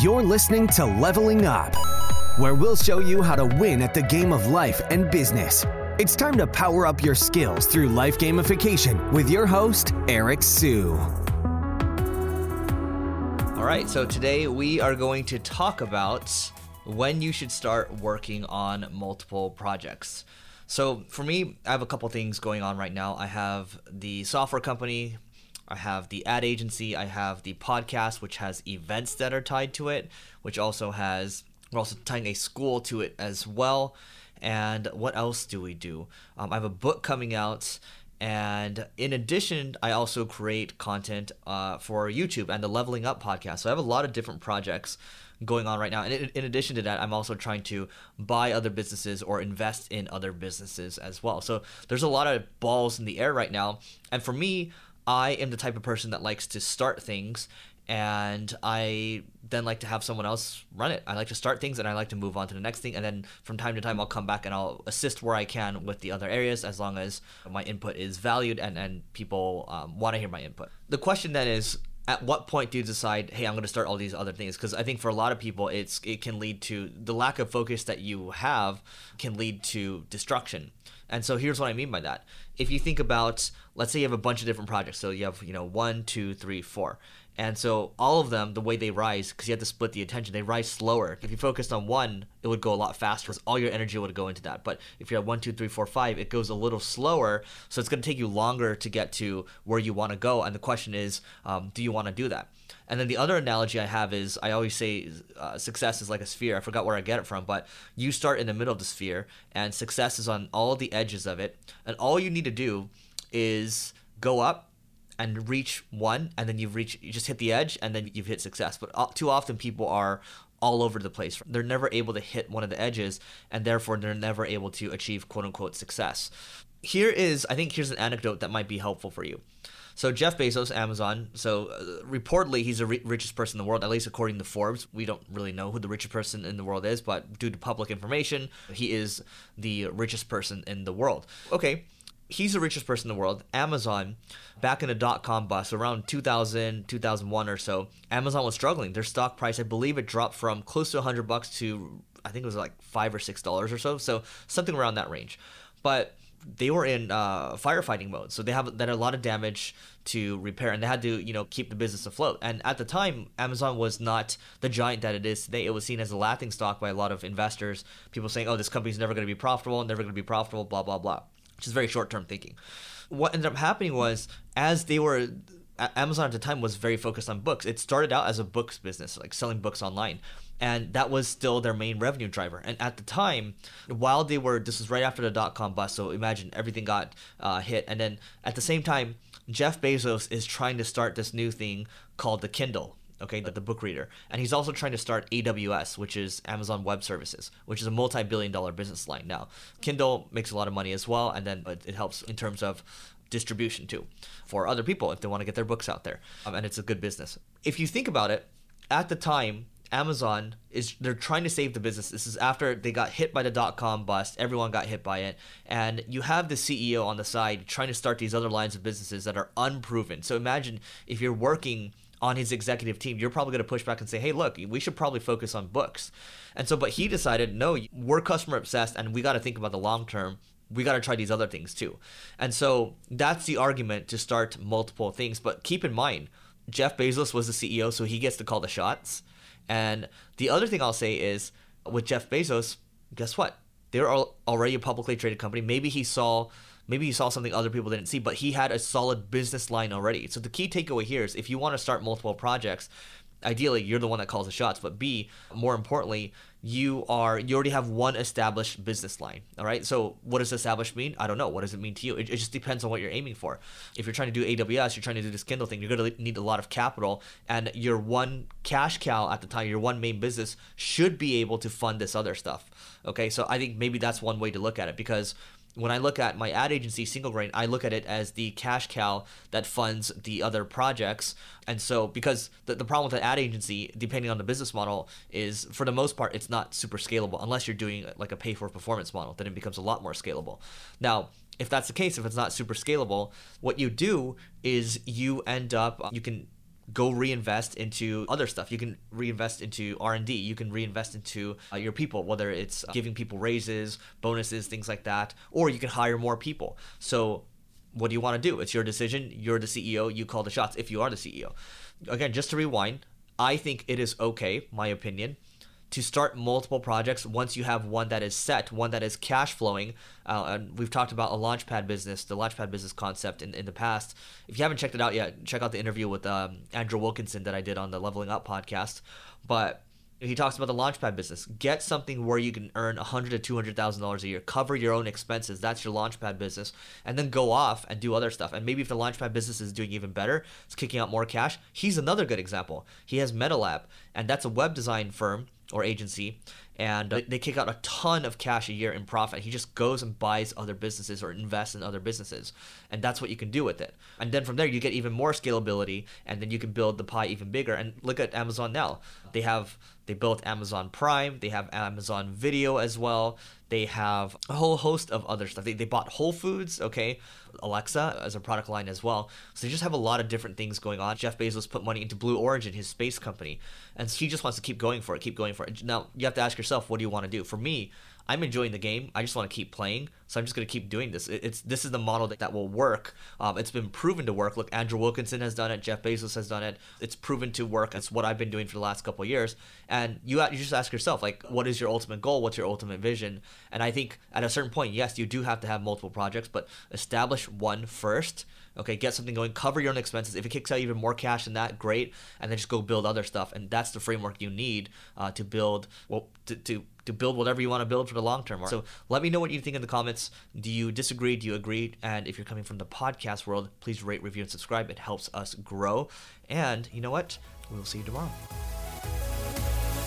You're listening to Leveling Up, where we'll show you how to win at the game of life and business. It's time to power up your skills through life gamification with your host, Eric Siu. All right, so today we are going to talk about when you should start working on multiple projects. So, for me, I have a couple things going on right now. I have the software company I have the ad agency, I have the podcast, which has events that are tied to it, which also has, we're also tying a school to it as well. And what else do we do? Um, I have a book coming out. And in addition, I also create content uh, for YouTube and the Leveling Up podcast. So I have a lot of different projects going on right now. And in, in, addition to that, I'm also trying to buy other businesses or invest in other businesses as well. So there's a lot of balls in the air right now. And for me, I am the type of person that likes to start things and I then like to have someone else run it. I like to start things and I like to move on to the next thing. And then from time to time, I'll come back and I'll assist where I can with the other areas as long as my input is valued and, and people um, want to hear my input. The question then is, at what point do you decide hey i'm going to start all these other things because i think for a lot of people it's it can lead to the lack of focus that you have can lead to destruction and so here's what I mean by that. If you think about, let's say you have a bunch of different projects. So you have, you know, one, two, three, four. And so all of them, the way they rise, because you have to split the attention, they rise slower. If you focused on one, it would go a lot faster because all your energy would go into that. But if you're at one, two, three, four, five, it goes a little slower. So it's going to take you longer to get to where you want to go. And the question is, um, do you want to do that? And then the other analogy I have is I always say uh, success is like a sphere. I forgot where I get it from, but you start in the middle of the sphere, and success is on all the edges of it. And all you need to do is go up and reach one, and then you've reached, you just hit the edge, and then you've hit success. But uh, too often people are all over the place. They're never able to hit one of the edges, and therefore they're never able to achieve quote unquote success. Here is, I think, here's an anecdote that might be helpful for you. So Jeff Bezos, Amazon. So uh, reportedly, he's the ri- richest person in the world, at least according to Forbes. We don't really know who the richest person in the world is, but due to public information, he is the richest person in the world. Okay. He's the richest person in the world. Amazon, back in the dot com bust around 2000, 2001 or so, Amazon was struggling. Their stock price, I believe it dropped from close to 100 bucks to, I think it was like five or six dollars or so. So something around that range. But they were in uh, firefighting mode, so they have that a lot of damage to repair, and they had to you know keep the business afloat. And at the time, Amazon was not the giant that it is today. It was seen as a laughing stock by a lot of investors. People saying, "Oh, this company's never going to be profitable, never going to be profitable," blah blah blah, which is very short term thinking. What ended up happening was as they were Amazon at the time was very focused on books. It started out as a books business, like selling books online and that was still their main revenue driver. And at the time, while they were, this was right after the dot com bust, so imagine everything got uh, hit, and then at the same time, Jeff Bezos is trying to start this new thing called the Kindle. Okay, the, the book reader. And he's also trying to start AWS, which is Amazon Web Services, which is a multi billion dollar business line now. Kindle makes a lot of money as well, and then it, it helps in terms of distribution too for other people if they want to get their books out there. Um, and it's a good business. If you think about it, at the time, Amazon is they're trying to save the business. This is after they got hit by the dot com bust. Everyone got hit by it, and you have the CEO on the side trying to start these other lines of businesses that are unproven. So imagine if you're working on his executive team, you're probably going to push back and say, "Hey, look, we should probably focus on books." And so, but he decided, no, we're customer obsessed, and we got to think about the long term. We got to try these other things too. And so that's the argument to start multiple things. But keep in mind, Jeff Bezos was the CEO, so he gets to call the shots. And the other thing I'll say is with Jeff Bezos, guess what? They're already a publicly traded company. Maybe he saw maybe he saw something other people didn't see, but he had a solid business line already. So the key takeaway here is if you want to start multiple projects, ideally you're the one that calls the shots but b more importantly you are you already have one established business line all right? So what does established mean? I don't know. What does it mean to you? It, it just depends on what you're aiming for. If you're trying to do aws you're trying to do this kindle thing you're going to need a lot of capital and your one cash cow at the time your one main business should be able to fund this other stuff okay? So i think maybe that's one way to look at it because when I look at my ad agency, Single Grain, I look at it as the cash cow that funds the other projects. And so, because the, the problem with an ad agency, depending on the business model, is for the most part, it's not super scalable unless you're doing like a pay for performance model. Then it becomes a lot more scalable. Now, if that's the case, if it's not super scalable, what you do is you end up, you can go reinvest into other stuff. You can reinvest into R&D. You can reinvest into uh, your people, whether it's giving people raises, bonuses, things like that, or you can hire more people. So what do you want to do? It's your decision. You're the CEO. You call the shots if you are the CEO. Again, just to rewind, I think it is okay, my opinion, to start multiple projects once you have one that is set, one that is cash flowing. Uh, and we've talked about a launchpad business, the launchpad business concept in, in the past. If you haven't checked it out yet, check out the interview with um, Andrew Wilkinson that I did on the Leveling Up podcast. But he talks about the launchpad business. Get something where you can earn a hundred to two hundred thousand dollars a year, cover your own expenses. That's your launchpad business, and then go off and do other stuff. And maybe if the launchpad business is doing even better, it's kicking out more cash. He's another good example. He has MetaLab, and that's a web design firm or agency, and they kick out a ton of cash a year in profit. He just goes and buys other businesses or invests in other businesses, and that's what you can do with it. And then from there, you get even more scalability, and then you can build the pie even bigger. And look at Amazon now; they have they built Amazon Prime, they have Amazon Video as well. They have a whole host of other stuff. They, they bought Whole Foods, okay, Alexa as a product line as well. So they just have a lot of different things going on. Jeff Bezos put money into Blue Origin, his space company, and he just wants to keep going for it, keep going for it. Now, you have to ask yourself, what do you want to do? For me, I'm enjoying the game. I just want to keep playing, so I'm just going to keep doing this. It's this is the model that, that will work. Um, it's been proven to work. Look, Andrew Wilkinson has done it. Jeff Bezos has done it. It's proven to work. It's what I've been doing for the last couple years. And you you just ask yourself, like, what is your ultimate goal? What's your ultimate vision? And I think at a certain point, yes, you do have to have multiple projects, but establish one first Okay, get something going, cover your own expenses. If it kicks out even more cash than that, great. And then just go build other stuff. And that's the framework you need uh, to build well to, to to build whatever you want to build for the long term. So let me know what you think in the comments. Do you disagree? Do you agree? And if you're coming from the podcast world, please rate, review, and subscribe. It helps us grow. And you know what? We'll see you tomorrow.